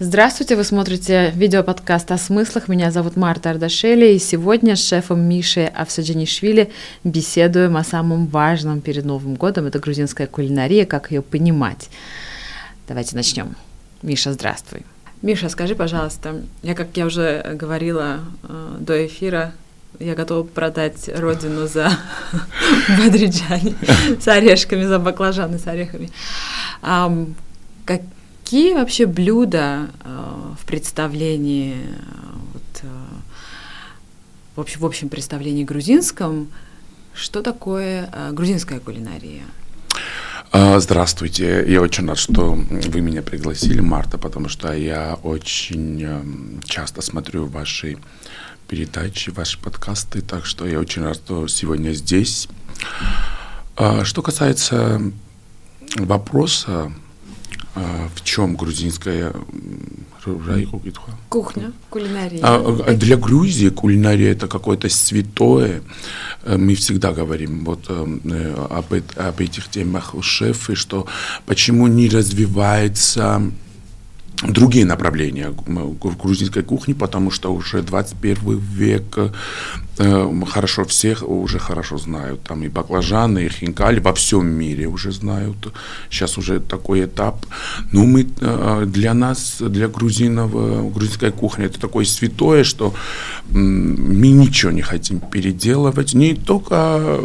Здравствуйте, вы смотрите видеоподкаст о смыслах. Меня зовут Марта Ардашели, и сегодня с шефом Мишей Авсаджанишвили беседуем о самом важном перед Новым годом. Это грузинская кулинария, как ее понимать. Давайте начнем. Миша, здравствуй. Миша, скажи, пожалуйста, я, как я уже говорила э, до эфира, я готова продать родину за бадриджани с орешками, за баклажаны с орехами. Как, Какие вообще блюда э, в представлении, вот, э, в, общем, в общем представлении грузинском, что такое э, грузинская кулинария? А, здравствуйте, я очень рад, что вы меня пригласили, Марта, потому что я очень часто смотрю ваши передачи, ваши подкасты, так что я очень рад, что сегодня здесь. А, что касается вопроса, в чем грузинская кухня, кулинария? А, а, для Грузии кулинария это какое-то святое. Э, мы всегда говорим вот э, э, об, об этих темах шефы, что почему не развивается другие направления грузинской кухни, потому что уже 21 век э, хорошо всех уже хорошо знают. Там и баклажаны, и хинкали во всем мире уже знают. Сейчас уже такой этап. Но мы э, для нас, для грузинов, э, грузинская кухня это такое святое, что мы ничего не хотим переделывать. Не только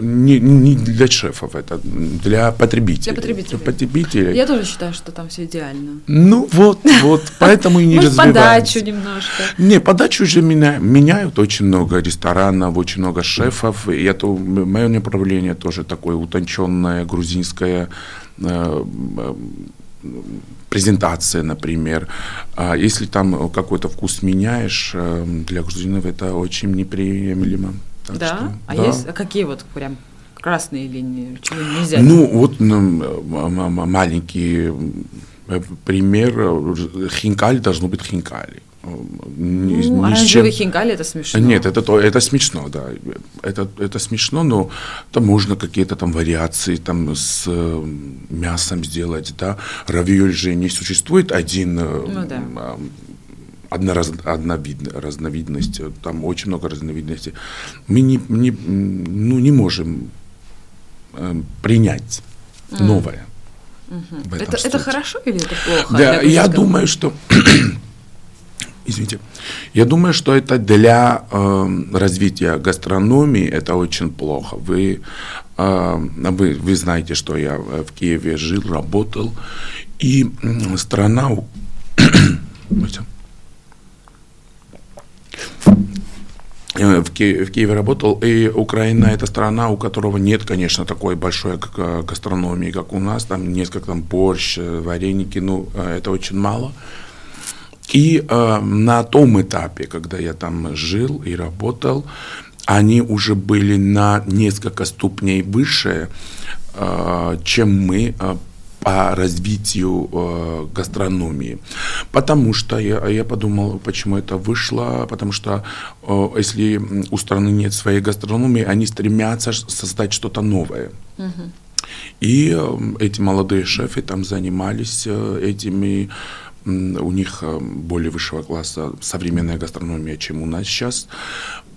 не, не для шефов это, для потребителей. Для потребителей. Потребителей. Я тоже считаю, что там все идеально. Ну вот, вот, поэтому и не Может, подачу немножко. Не, подачу уже меня, меняют очень много ресторанов, очень много шефов. И это мое направление тоже такое утонченное, грузинское, э, презентация, например. А если там какой-то вкус меняешь, э, для грузинов это очень неприемлемо. Так да? Что, а да. есть а какие вот прям красные линии? Чего нельзя? Ну, вот маленький э, пример. Хинкали должно быть хинкали. Ни, ну, ни чем... хинкали это смешно. Нет, это, то, это смешно, да. Это, это смешно, но там можно какие-то там вариации там с э, мясом сделать, да. Равиоль же не существует один э, ну, да одна, раз, одна вид, разновидность, там очень много разновидностей. Мы не, не, ну, не можем э, принять mm. новое. Mm-hmm. Это, это хорошо или это плохо? Да, я думаю, что извините, я думаю, что это для э, развития гастрономии это очень плохо. Вы, э, вы, вы знаете, что я в Киеве жил, работал, и страна в, Ки- в Киеве работал, и Украина это страна, у которого нет, конечно, такой большой гастрономии, как у нас, там несколько там борщ, э, вареники, ну, э, это очень мало. И э, на том этапе, когда я там жил и работал, они уже были на несколько ступней выше, э, чем мы по развитию э, гастрономии. Потому что я, я подумал, почему это вышло, потому что э, если у страны нет своей гастрономии, они стремятся создать что-то новое. Угу. И э, эти молодые шефы там занимались э, этими у них э, более высшего класса современная гастрономия, чем у нас сейчас.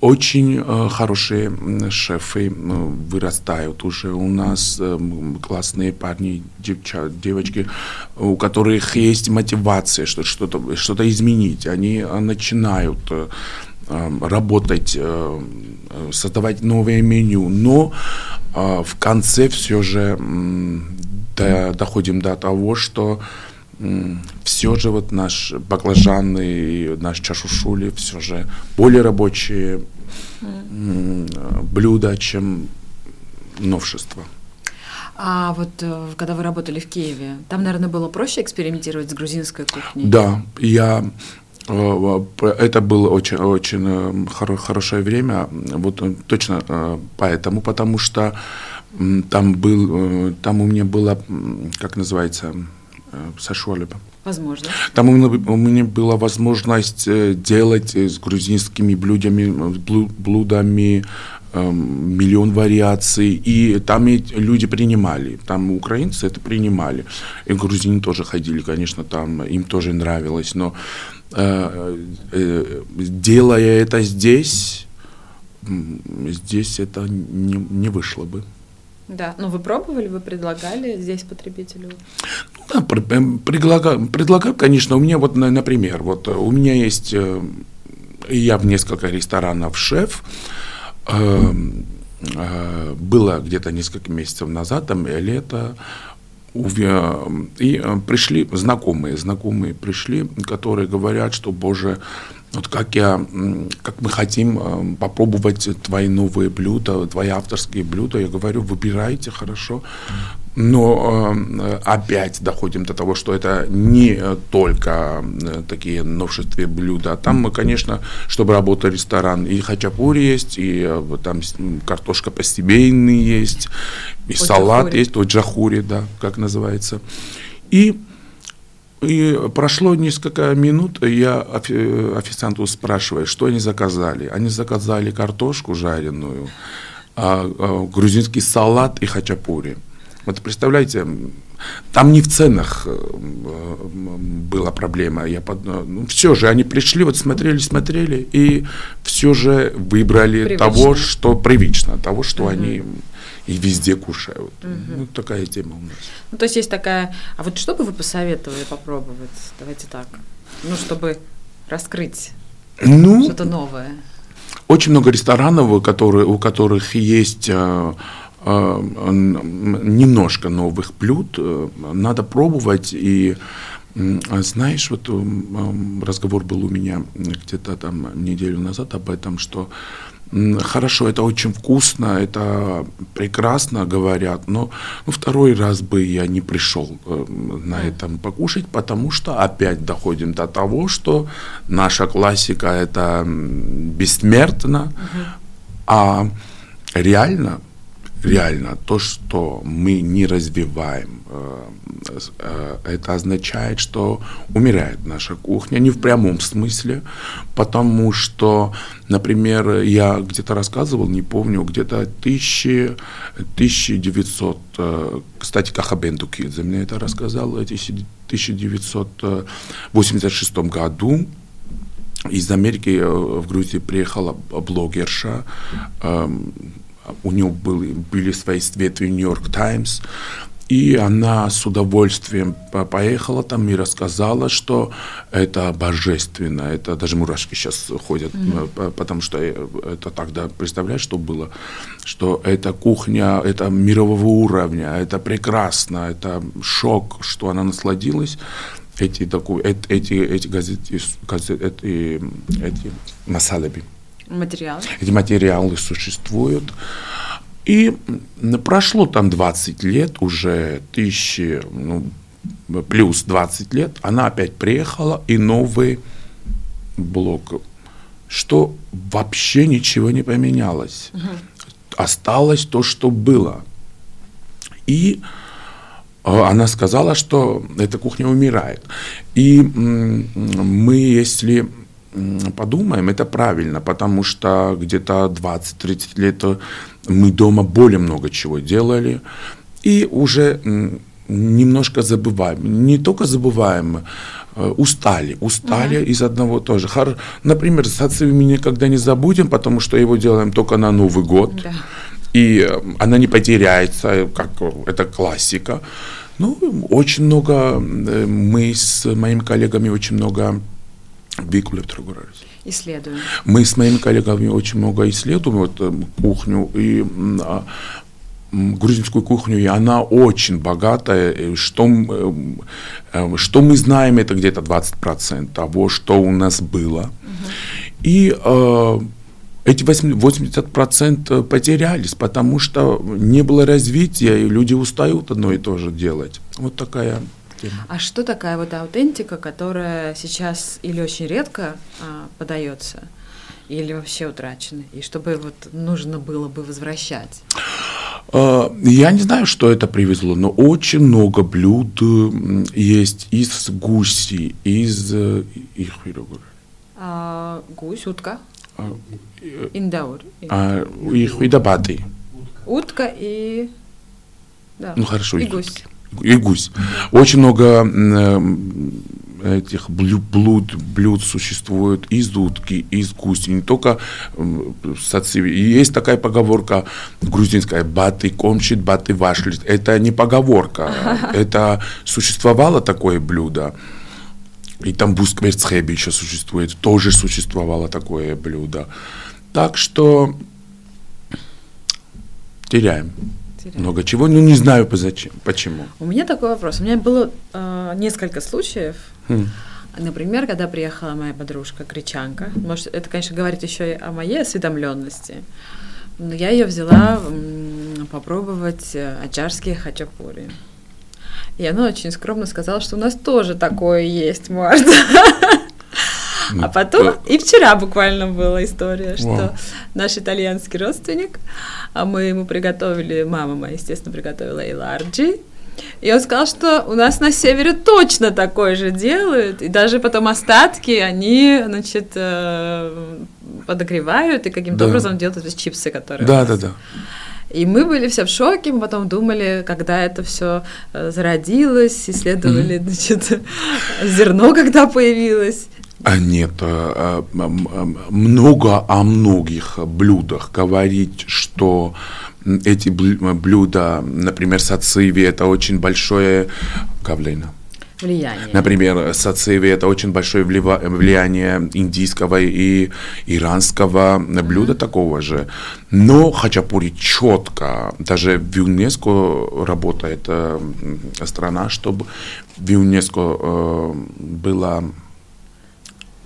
Очень э, хорошие шефы вырастают уже у нас, э, классные парни, девчат, девочки, у которых есть мотивация что, что-то, что-то изменить. Они э, начинают работать, создавать новое меню, но в конце все же до, доходим до того, что все же вот наш баклажан и наш чашушули все же более рабочие mm. блюда, чем новшество. А вот э, когда вы работали в Киеве, там, наверное, было проще экспериментировать с грузинской кухней? Да, я э, это было очень, очень э, хорошее время, вот точно поэтому, потому что там был, там у меня было, как называется, сошли бы. Возможно. Там у меня была возможность э, делать с грузинскими блюдами, блюдами эм, миллион вариаций, и там люди принимали, там украинцы это принимали, и грузины тоже ходили, конечно, там им тоже нравилось, но э, э, делая это здесь, здесь это не, не вышло бы. Да, но вы пробовали, вы предлагали здесь потребителю? Да, предлагаю, предлагаю, конечно, у меня вот, например, вот у меня есть, э, я в несколько ресторанов шеф, эм, э, было где-то несколько месяцев назад, там лето, и э, пришли знакомые, знакомые пришли, которые говорят, что, Боже, вот как я, как мы хотим э, попробовать твои новые блюда, твои авторские блюда, я говорю, выбирайте, хорошо. Но э, опять доходим до того, что это не только э, такие новшествия блюда. Там мы, конечно, чтобы работал ресторан, и хачапури есть, и э, там картошка по-семейной есть, и О, салат есть, о джахури, да, как называется. И и прошло несколько минут, я официанту спрашиваю, что они заказали. Они заказали картошку жареную, а, а, грузинский салат и хачапури. Вот представляете, там не в ценах э, была проблема. Я под... ну, все же они пришли, вот смотрели, смотрели, и все же выбрали привычно. того, что привычно, того, что угу. они и везде кушают. Угу. Ну, такая тема у нас. Ну, то есть есть такая... А вот что бы вы посоветовали попробовать? Давайте так. Ну, чтобы раскрыть ну, что-то новое. Очень много ресторанов, которые, у которых есть э, э, немножко новых блюд. Э, надо пробовать и знаешь, вот разговор был у меня где-то там неделю назад об этом, что хорошо, это очень вкусно, это прекрасно говорят, но ну, второй раз бы я не пришел э, на этом покушать, потому что опять доходим до того, что наша классика это бессмертно, угу. а реально реально то, что мы не развиваем, э, э, это означает, что умирает наша кухня, не в прямом смысле, потому что, например, я где-то рассказывал, не помню, где-то 1900, э, кстати, Кахабен Дукидзе мне это рассказал, в 1986 году. Из Америки в Грузию приехала блогерша, эм, у нее были, были свои светы в Нью-Йорк Таймс, и она с удовольствием поехала там и рассказала, что это божественно. Это даже мурашки сейчас ходят, mm-hmm. потому что это тогда, представляешь, что было? Что эта кухня, это мирового уровня, это прекрасно, это шок, что она насладилась. Эти, эти, эти газеты, газеты эти, эти масалаби. Материалы. Эти материалы существуют. И прошло там 20 лет, уже тысячи, ну, плюс 20 лет, она опять приехала, и новый блок, что вообще ничего не поменялось. Угу. Осталось то, что было. И э, она сказала, что эта кухня умирает. И мы, если подумаем, это правильно, потому что где-то 20-30 лет мы дома более много чего делали, и уже немножко забываем. Не только забываем, э, устали, устали uh-huh. из одного тоже. Например, сацию мы никогда не забудем, потому что его делаем только на Новый год. Да. И э, она не потеряется, как это классика. Ну, очень много, э, мы с моими коллегами очень много Викулев Трагурарис. Исследуем. Мы с моими коллегами очень много исследуем вот, кухню и а, грузинскую кухню, и она очень богатая. Что, э, что мы знаем, это где-то 20% того, что у нас было. Угу. И эти 80% потерялись, потому что не было развития, и люди устают одно и то же делать. Вот такая тема. А что такая вот аутентика, которая сейчас или очень редко а, подается, или вообще утрачена, и чтобы вот нужно было бы возвращать? А, я не знаю, что это привезло, но очень много блюд есть из гуси, из э, их а, гусь, утка. Индаур. А, их и баты. Утка и... Да. Ну хорошо. И гусь. И гусь. Очень много этих блюд, блюд существует из утки, из гуси, не только сациви. Есть такая поговорка грузинская, баты комчит, баты вашлит. Это не поговорка, это существовало такое блюдо. И там бускверцхеби еще существует, тоже существовало такое блюдо. Так что теряем. Теряем. Много чего, но не знаю зачем, почему. У меня такой вопрос. У меня было э, несколько случаев. Хм. Например, когда приехала моя подружка Кричанка, может, это, конечно, говорит еще и о моей осведомленности, но я ее взяла попробовать э, аджарские хачапури. И она очень скромно сказала, что у нас тоже такое есть, Марта. А потом, и вчера буквально была история, что наш итальянский родственник, а мы ему приготовили, мама моя, естественно, приготовила эларджи, и он сказал, что у нас на севере точно такое же делают, и даже потом остатки они, значит, э, подогревают и каким-то да. образом делают эти чипсы, которые. Да, да, да. И мы были все в шоке, мы потом думали, когда это все э, зародилось, исследовали, mm-hmm. значит, зерно, когда появилось. А нет, э, много о многих блюдах говорить, что эти блюда, например, сациви, это очень большое. Влияние. Например, сациви это очень большое влияние индийского и иранского блюда mm-hmm. такого же. Но хачапури четко, даже в ЮНЕСКО работает э, страна, чтобы в ЮНЕСКО э, было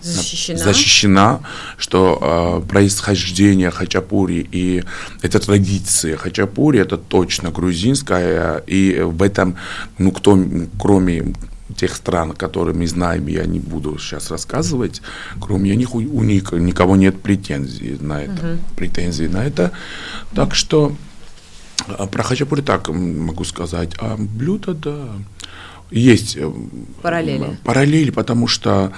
защищена, защищена что э, происхождение хачапури и эта традиция хачапури это точно грузинская и в этом ну кто кроме тех стран, которые мы знаем, я не буду сейчас рассказывать, кроме них у, них никого нет претензий на это, uh-huh. претензий на это, так что а, про хачапури так могу сказать, а блюдо да есть параллели, параллели, потому что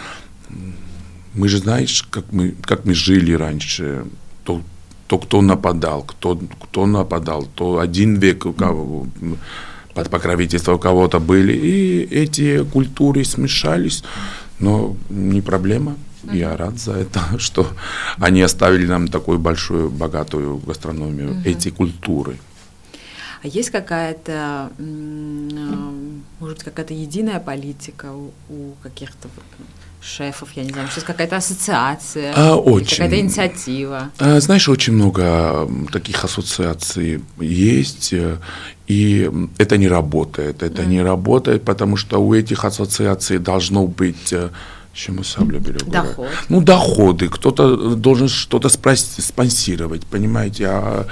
мы же знаешь, как мы, как мы жили раньше, то, то кто нападал, кто, кто нападал, то один век у кого, под покровительство у кого-то были, и эти культуры смешались, но не проблема. Я рад за это, что они оставили нам такую большую, богатую гастрономию, угу. эти культуры. А есть какая-то, может, какая-то единая политика у, у каких-то шефов, я не знаю, сейчас какая-то ассоциация, а, очень. какая-то инициатива. А, знаешь, очень много таких ассоциаций есть, э, и это не работает. Это mm. не работает, потому что у этих ассоциаций должно быть э, чем мы саблю берем? Доход. Ну, доходы. Кто-то должен что-то спонсировать, понимаете? А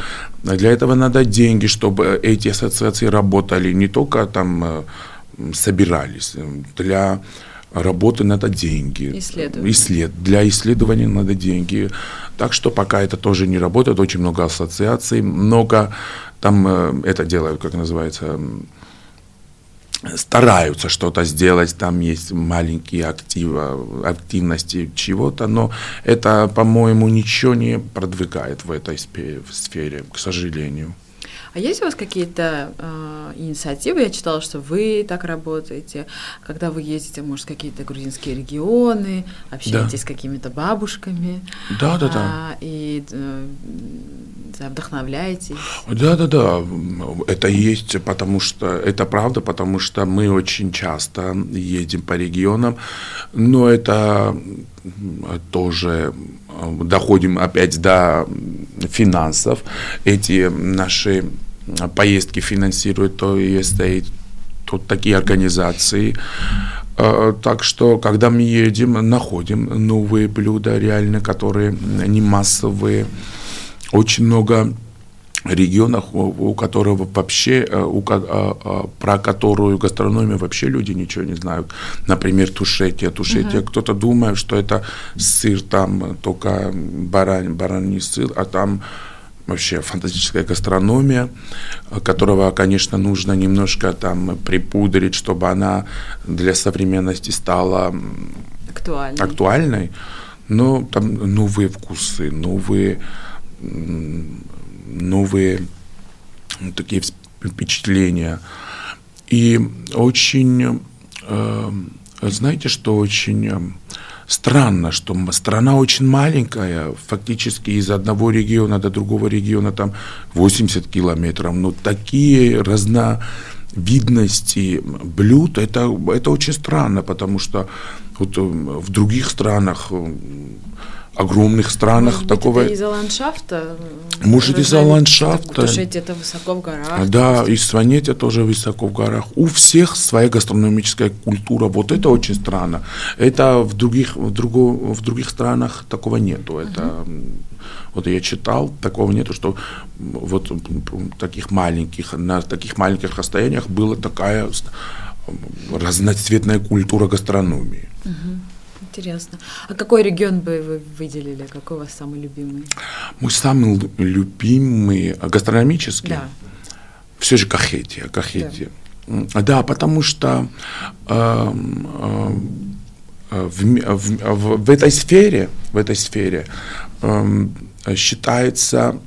для этого надо деньги, чтобы эти ассоциации работали, не только там э, собирались. Для работы надо деньги. Исследования. Исслед... Для исследований надо деньги. Так что пока это тоже не работает, очень много ассоциаций, много там э, это делают, как называется, стараются что-то сделать, там есть маленькие активы, активности чего-то, но это, по-моему, ничего не продвигает в этой сфере, к сожалению. А есть у вас какие-то э, инициативы? Я читала, что вы так работаете, когда вы ездите, может, какие-то грузинские регионы, общаетесь да. с какими-то бабушками. Да, да, да. А, и э, вдохновляетесь. Да, да, да. Это есть, потому что это правда, потому что мы очень часто едем по регионам, но это тоже э, доходим опять до финансов. Эти наши поездки финансируют, то есть тут такие организации. Э, так что, когда мы едем, находим новые блюда, реально, которые не массовые. Очень много регионах, у которого вообще, э, у, э, про которую гастрономию вообще люди ничего не знают. Например, тушетия. Тушетия, uh-huh. кто-то думает, что это сыр, там только барань, бараний сыр, а там вообще фантастическая гастрономия, которого, конечно, нужно немножко там припудрить, чтобы она для современности стала актуальной. актуальной. но там новые вкусы, новые, новые такие впечатления. И очень, э, знаете, что очень э, странно, что страна очень маленькая, фактически из одного региона до другого региона там 80 километров, но такие разновидности блюд, это, это очень странно, потому что вот в других странах огромных странах Может такого. Быть, это из-за ландшафта? Может, из-за ландшафта. Потому что это высоко в горах. Да, и Сванете тоже высоко в горах. У всех своя гастрономическая культура. Вот это очень странно. Это в других, в друго, в других странах такого нету. Это, uh-huh. Вот я читал, такого нету, что вот таких маленьких, на таких маленьких расстояниях была такая разноцветная культура гастрономии. Uh-huh. Интересно. А какой регион бы вы выделили? Какой у вас самый любимый? Мой самый любимый гастрономический? Да. Все же Кахетия. Кахетия. Да. да, потому что э, э, в, в, в, в этой сфере, в этой сфере э, считается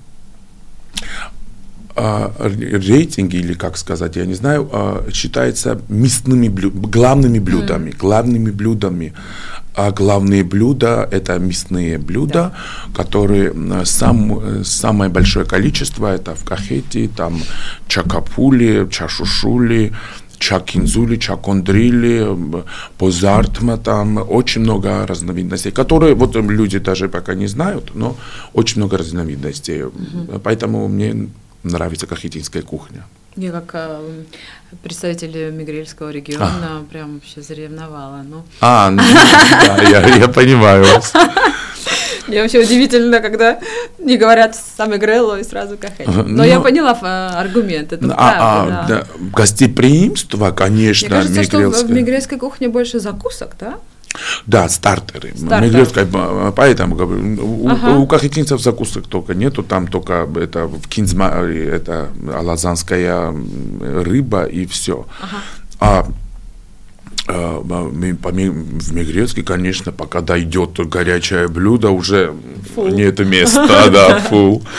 рейтинги, или как сказать, я не знаю, считается мясными блюдами, главными блюдами, mm. главными блюдами а главные блюда – это мясные блюда, да. которые сам, самое большое количество – это в Кахете, там чакапули, чашушули, чакинзули, чакондрили, позартма, там очень много разновидностей, которые вот люди даже пока не знают, но очень много разновидностей. Угу. Поэтому мне нравится кахетинская кухня. Я как э, представитель Мигрельского региона а. прям вообще заревновала. Ну. А, ну, да, я, я понимаю вас. Мне вообще удивительно, когда не говорят сам Грелло и сразу Кахетти. Но ну, я поняла аргумент, это а, правда, а, да. да. Гостеприимство, конечно, Мне кажется, что в мигрельской кухне больше закусок, да? Да, стартеры. Стартеры. Поэтому говорю, ага. у, у кахетинцев закусок только нету, там только это в кинзмаре, это алазанская рыба и все. Ага. А а, в Мегрецке, конечно, пока дойдет горячее блюдо, уже фу. нет места, да, фу.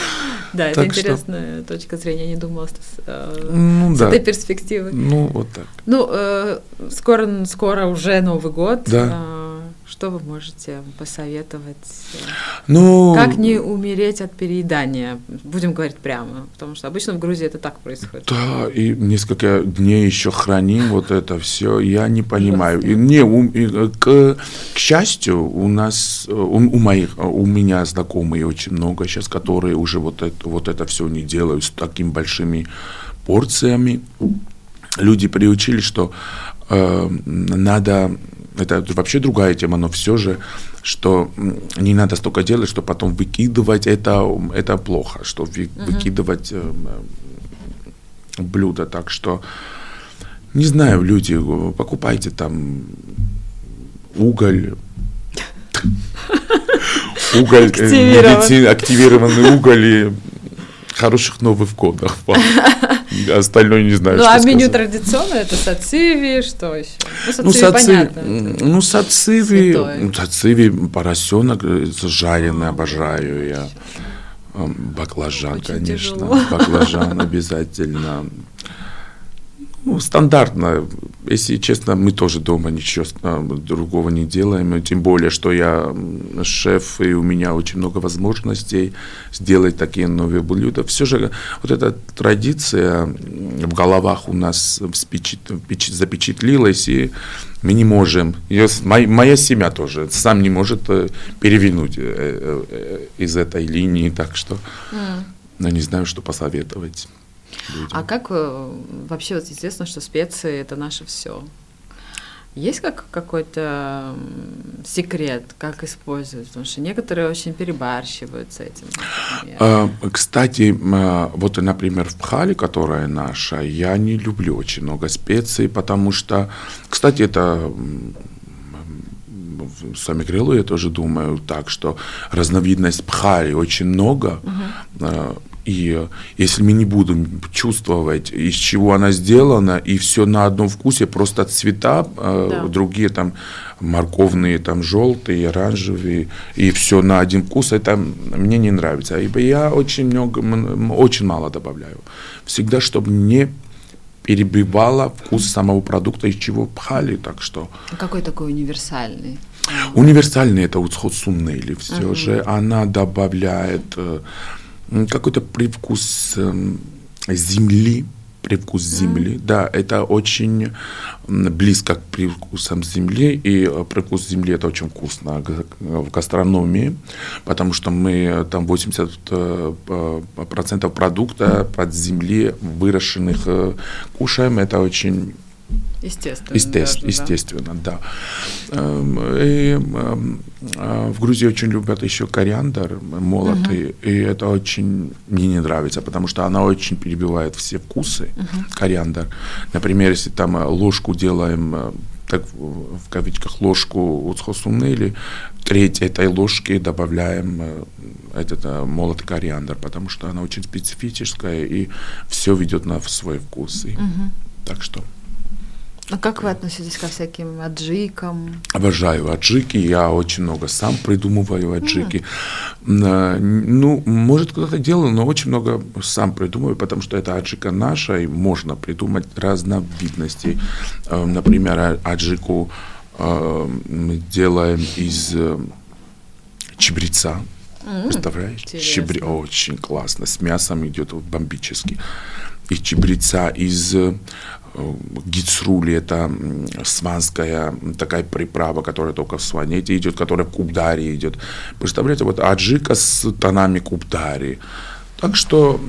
Да, это интересная точка зрения, не думала с, э, ну, с да. этой перспективы. Ну, вот так. Ну, э, скоро, скоро уже Новый год. Да. Э, что вы можете посоветовать? Ну, как не умереть от переедания? Будем говорить прямо, потому что обычно в Грузии это так происходит. Да, и несколько дней еще храним вот это все. Я не понимаю. И, не, у, и, к, к счастью, у нас, у, у моих, у меня знакомые очень много сейчас, которые уже вот это, вот это все не делают с такими большими порциями. Люди приучили, что э, надо это вообще другая тема, но все же, что не надо столько делать, что потом выкидывать это, это плохо, что вы, uh-huh. выкидывать э, блюдо. Так что, не знаю, люди, покупайте там уголь, уголь, медицин, активированный уголь и хороших Новых годов. Остальное не знаю, Ну, а меню традиционное это сациви, что еще? Ну, сациви, ну, ну сациви, ну, сациви, поросенок э, жареный, обожаю я. Баклажан, Очень конечно. Тяжело. Баклажан обязательно. Ну, стандартно. Если честно, мы тоже дома ничего а, другого не делаем. Тем более, что я шеф, и у меня очень много возможностей сделать такие новые блюда. Все же вот эта традиция в головах у нас запечатлилась, и мы не можем. Ее, моя семья тоже сам не может э, перевинуть э, э, из этой линии, так что mm. я не знаю, что посоветовать людям. А как э, вообще вот известно, что специи это наше все? Есть как какой-то секрет, как использовать? Потому что некоторые очень перебарщивают с этим. А, кстати, а, вот, например, в пхале, которая наша, я не люблю очень много специй, потому что, кстати, это сами крыло я тоже думаю так, что разновидность пхали очень много. Uh-huh И если мы не будем чувствовать, из чего она сделана, и все на одном вкусе, просто цвета, э, да. другие там морковные, там желтые, оранжевые, и все на один вкус, это мне не нравится. Ибо я очень много, очень мало добавляю. Всегда, чтобы не перебивала вкус самого продукта, из чего пхали, так что... А какой такой универсальный? Универсальный это вот или все uh-huh. же, она добавляет э, какой-то привкус э, земли, привкус земли. Mm. Да, это очень близко к привкусам земли, и э, привкус земли это очень вкусно в гастрономии, потому что мы там 80% процентов продукта под земли выращенных кушаем, это очень Естественно. Естественно, даже, естественно да. да. Эм, и эм, э, в Грузии очень любят еще кориандр молотый, угу. и это очень мне не нравится, потому что она очень перебивает все вкусы, угу. кориандр. Например, если там э, ложку делаем э, так в кавычках ложку уцхосунели, треть этой ложки добавляем этот молотый кориандр, потому что она очень специфическая и все ведет на свой вкус. И, угу. Так что. А как вы относитесь ко всяким аджикам? Обожаю аджики, я очень много сам придумываю аджики. Mm. Ну, может, кто-то делал, но очень много сам придумываю, потому что это аджика наша, и можно придумать разновидностей. Mm. Например, а, аджику э, мы делаем из э, чебреца. Mm. Представляешь? Чебре... Очень классно. С мясом идет бомбически. Из чебреца, из гицрули, это сванская такая приправа, которая только в сванете идет, которая в кубдаре идет. Представляете, вот аджика с тонами кубдари. Так что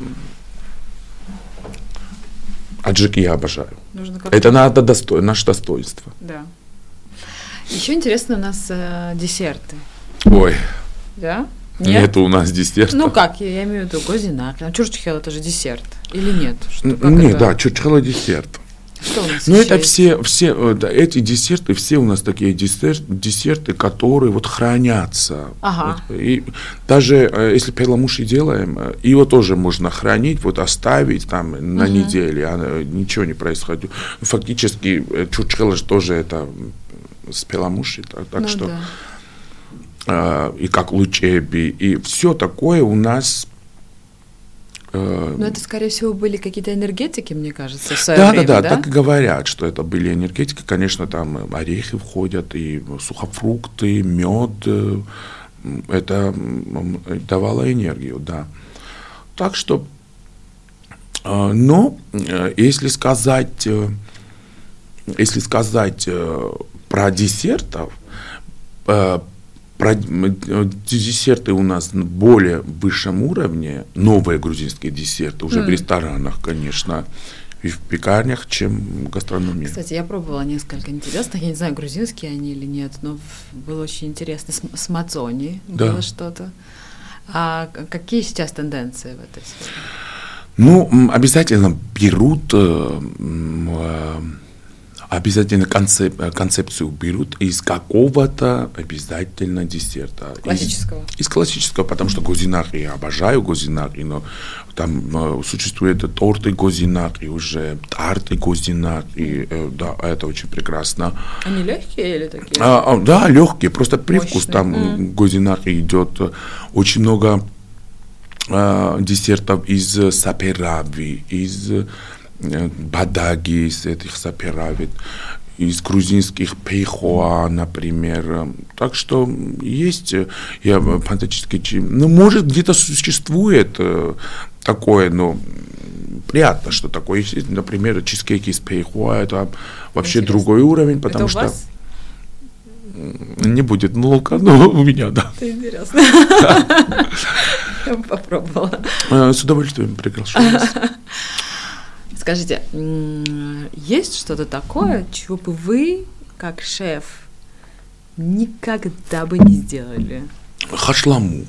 аджики я обожаю. это надо достой, наше достоинство. Да. Еще интересно у нас э, десерты. Ой. Да? Нет? Нету у нас десерта. Ну как, я, я имею в виду гозинак. А чурчхел это же десерт. Или нет? Что, нет, это? да, чурчхел десерт. Что Ну, это все, все э, да, эти десерты, все у нас такие десерт, десерты, которые вот хранятся. Ага. Вот, и даже э, если перламуши делаем, э, его тоже можно хранить, вот оставить там на угу. неделю, а ничего не происходит. Фактически чучхела тоже это с перламуши, так, так ну, что... Да. И как лучеби, и все такое у нас Э, Но это, скорее всего, были какие-то энергетики, мне кажется, в да, время, да, да, так и говорят, что это были энергетики. Конечно, там орехи входят, и сухофрукты, мед. Э, это давало энергию, да. Так что, э, но если сказать, если сказать про десертов, Э, десерты у нас на более высшем уровне, новые грузинские десерты, уже mm. в ресторанах, конечно, и в пекарнях, чем в гастрономии. Кстати, я пробовала несколько интересных, я не знаю, грузинские они или нет, но было очень интересно. С, с мацони да. было что-то. А какие сейчас тенденции в этой сфере? Ну, обязательно берут э, э, обязательно концеп, концепцию берут из какого-то обязательно десерта. Классического. Из, из классического, потому что гозинак, я обожаю гозинак, но там э, существуют торты гозинак, и уже тарты гозинак, и э, да, это очень прекрасно. Они легкие или такие? А, а, да, легкие, просто привкус Мощные. там mm. гозинак идет. Очень много э, десертов из саперави, из бадаги из этих саперавит, из грузинских пейхоа, например. Так что есть я фантастически... Ну, может, где-то существует э, такое, но приятно, что такое. Есть, например, чизкейки из пейхоа, это вообще Интересно. другой уровень, потому это что... Не будет молока, но у меня, да. Это интересно. Я бы попробовала. Э, с удовольствием приглашаю вас. Скажите, есть что-то такое, чего бы вы, как шеф, никогда бы не сделали? Хашламу.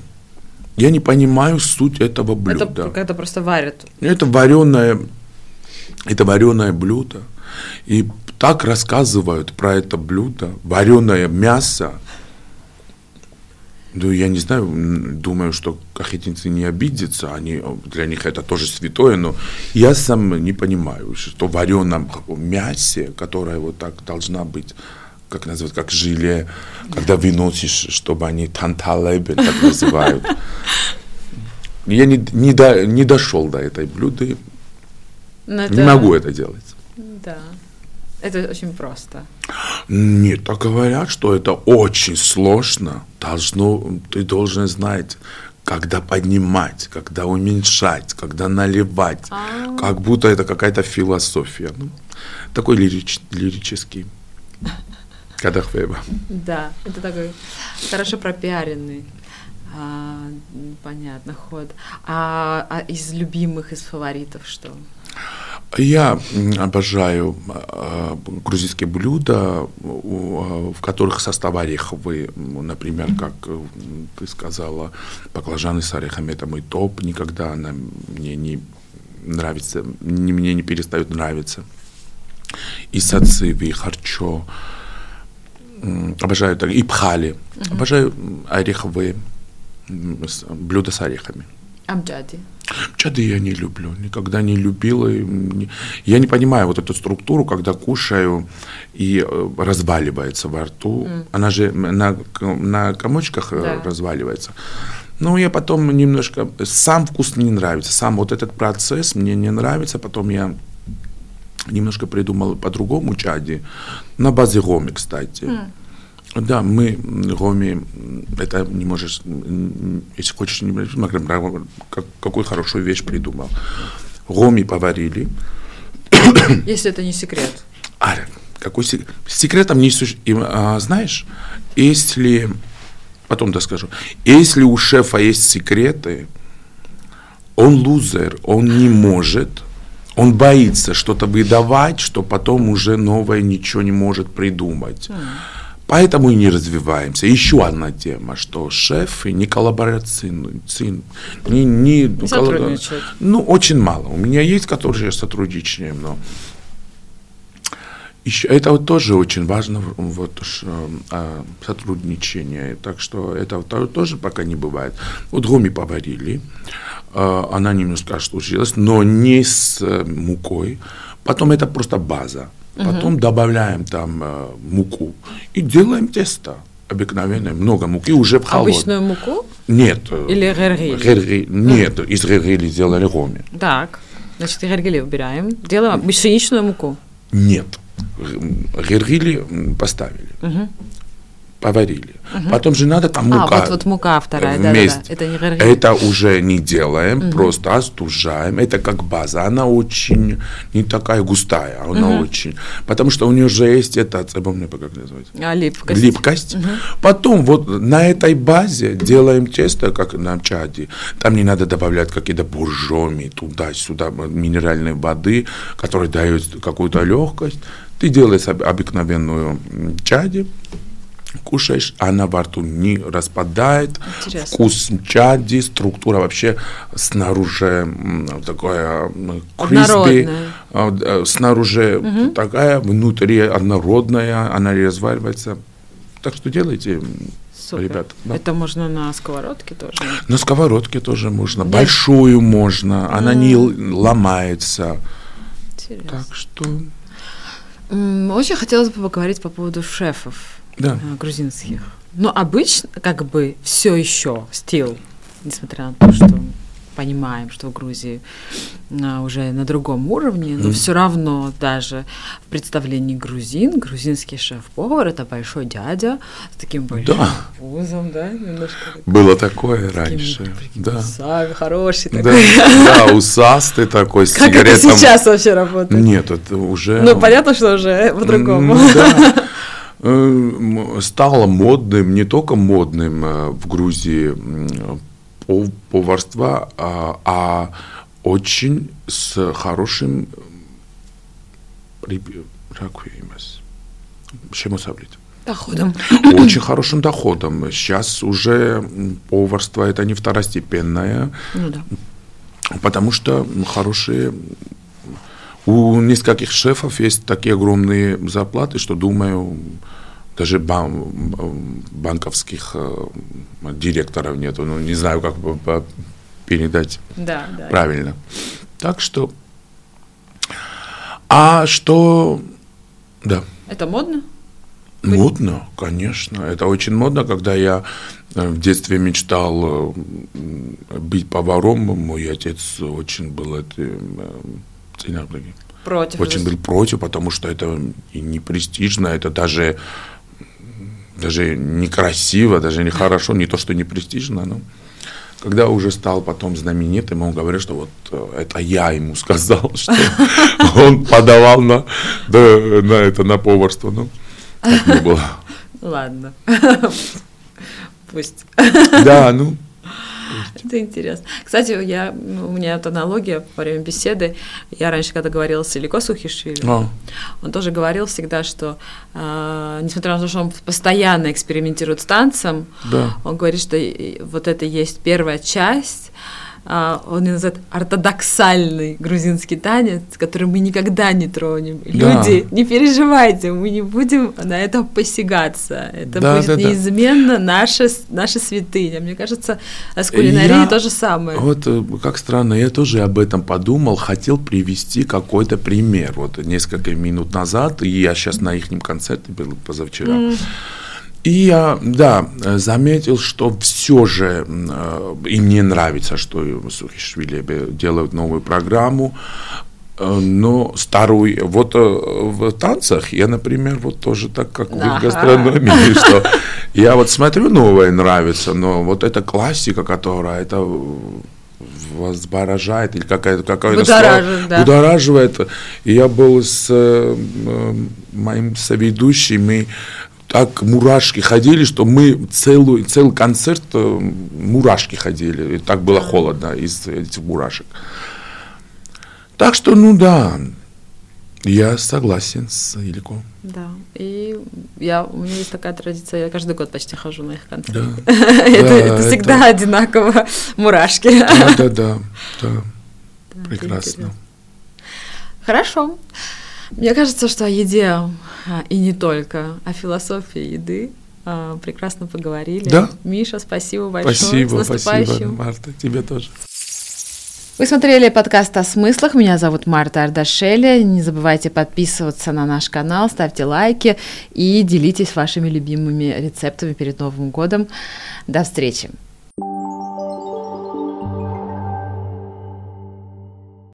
Я не понимаю суть этого блюда. Это когда просто варят. Это вареное, это вареное блюдо. И так рассказывают про это блюдо, вареное мясо. Ну, я не знаю, думаю, что кахетинцы не обидятся, они, для них это тоже святое, но я сам не понимаю, что в вареном мясе, которое вот так должна быть, как называют, как желе, когда выносишь, чтобы они танталебен, так называют. Я не, не, до, не дошел до этой блюды, это... не могу это делать. Да. Это очень просто. Нет, так говорят, что это очень сложно. Должно, ты должен знать, когда поднимать, когда уменьшать, когда наливать. А-а-а. Как будто это какая-то философия. Ну, такой лирич, лирический. Кадахвеба. Да, это такой хорошо пропиаренный. А, понятно, ход. А, а из любимых, из фаворитов что? Я обожаю э, грузинские блюда, в которых состав ореховый, например, как э, ты сказала, баклажаны с орехами, это мой топ, никогда она мне не нравится, не, мне не перестает нравиться. И сациви, и харчо, обожаю так, и пхали, обожаю ореховые блюда с орехами. Амджади. Чады я не люблю, никогда не любила. Я не понимаю вот эту структуру, когда кушаю и э, разваливается во рту. Mm. Она же на, на комочках э, да. разваливается. Ну, я потом немножко... Сам вкус не нравится, сам вот этот процесс мне не нравится. Потом я немножко придумал по-другому чади, на базе гоми, кстати. Mm. Да, мы, Роми, это не можешь, если хочешь, не как, какую хорошую вещь придумал. Роми поварили. Если это не секрет. А, какой секрет? Секретом не существует. А, знаешь, если, потом доскажу, если у шефа есть секреты, он лузер, он не может, он боится что-то выдавать, что потом уже новое ничего не может придумать. Mm. Поэтому и не развиваемся. Еще одна тема, что шефы не коллаборацируют, не, не, не. Ну, очень мало. У меня есть, которые сотрудничаем, но еще, это вот тоже очень важно, вот, э, сотрудничение. Так что это тоже пока не бывает. Вот Гоми поварили, э, она немножко случилась, но не с э, мукой. Потом это просто база. Потом угу. добавляем там э, муку и делаем тесто обыкновенное, много муки уже в холод. Обычную муку? Нет. Или гергили? гергили нет, mm. из гергили сделали роми. Так, значит, гергили убираем. Делаем пшеничную муку? Нет. Гергили поставили. Угу поварили. Угу. Потом же надо там мука. А, вот, вот мука вторая, вместе. да, да, Это, не это уже не делаем, угу. просто остужаем. Это как база. Она очень не такая густая, она угу. очень. Потому что у нее же есть это, помню, как называется? А, липкость. Липкость. Угу. Потом вот на этой базе делаем тесто, как на чаде. Там не надо добавлять какие-то буржоми туда-сюда, минеральной воды, которая дает какую-то легкость. Ты делаешь обыкновенную чади, кушаешь, она во рту не распадает, Интересно. вкус чади, структура вообще снаружи такая криспи, а, э, снаружи угу. такая, внутри однородная, она разваливается. Так что делайте, Супер. ребят. Да. Это можно на сковородке тоже? На сковородке тоже можно, да. большую можно, она не ломается. Интересно. Так что... Очень хотелось бы поговорить по поводу шефов да. Э, грузинских. Но обычно как бы все еще стил, несмотря на то, что понимаем, что в Грузии а, уже на другом уровне, но mm. все равно даже в представлении грузин, грузинский шеф-повар это большой дядя с таким большим да. пузом, да, немножко. Было такое раньше, такими, да. Усами, хороший такой. Да, да, усастый такой, с Как это сейчас вообще работает? Нет, это уже... Ну, понятно, что уже по-другому. Да. Э, стало модным, не только модным э, в Грузии поварство, а, а очень с хорошим Доходом. Очень хорошим доходом. Сейчас уже поварство это не второстепенное. Ну да. Потому что хорошие у нескольких шефов есть такие огромные зарплаты, что, думаю, даже бан, банковских э, директоров нету. Ну, не знаю, как передать да, да. правильно. Так что... А что... Да. Это модно? Модно, конечно. Это очень модно, когда я э, в детстве мечтал э, быть поваром. Мой отец очень был этим против. Очень был против, потому что это и не престижно, это даже даже некрасиво, даже нехорошо, не то, что не престижно, но когда уже стал потом знаменитым, он говорит, что вот э, это я ему сказал, что он подавал на, на это на поварство. Ну, так не было. Ладно. Пусть. Да, ну, это интересно. Кстати, я, ну, у меня это аналогия во время беседы. Я раньше, когда говорила с Илико Сухишвили, а. он тоже говорил всегда, что э, несмотря на то, что он постоянно экспериментирует с танцем, да. он говорит, что вот это есть первая часть, а, он называет ортодоксальный грузинский танец, который мы никогда не тронем. Да. Люди, не переживайте, мы не будем на это посягаться. Это да, будет да, неизменно да. наша, наша святыня. Мне кажется, с кулинарией я, то же самое. Вот э, как странно, я тоже об этом подумал, хотел привести какой-то пример. Вот несколько минут назад, и я сейчас на их концерте был позавчера. Mm. И я, да, заметил, что все же э, им не нравится, что Сухишвили делают новую программу, э, но старую, вот э, в танцах я, например, вот тоже так, как ага. в гастрономии, что я вот смотрю, новое нравится, но вот эта классика, которая, это возборажает или какая-то какая будоражит, да. будораживает. И я был с э, моим соведущим, и так мурашки ходили, что мы целую, целый концерт э, мурашки ходили. И так было холодно из этих мурашек. Так что, ну да, я согласен с Илько. Да, и я, у меня есть такая традиция, я каждый год почти хожу на их концерты. Да. это, да, это всегда это... одинаково мурашки. Да, да, да, да. Прекрасно. Хорошо. Мне кажется, что о еде и не только, о философии еды а, прекрасно поговорили. Да. Миша, спасибо большое. Спасибо, спасибо, Марта, тебе тоже. Вы смотрели подкаст о смыслах. Меня зовут Марта Ардашеля. Не забывайте подписываться на наш канал, ставьте лайки и делитесь вашими любимыми рецептами перед Новым годом. До встречи!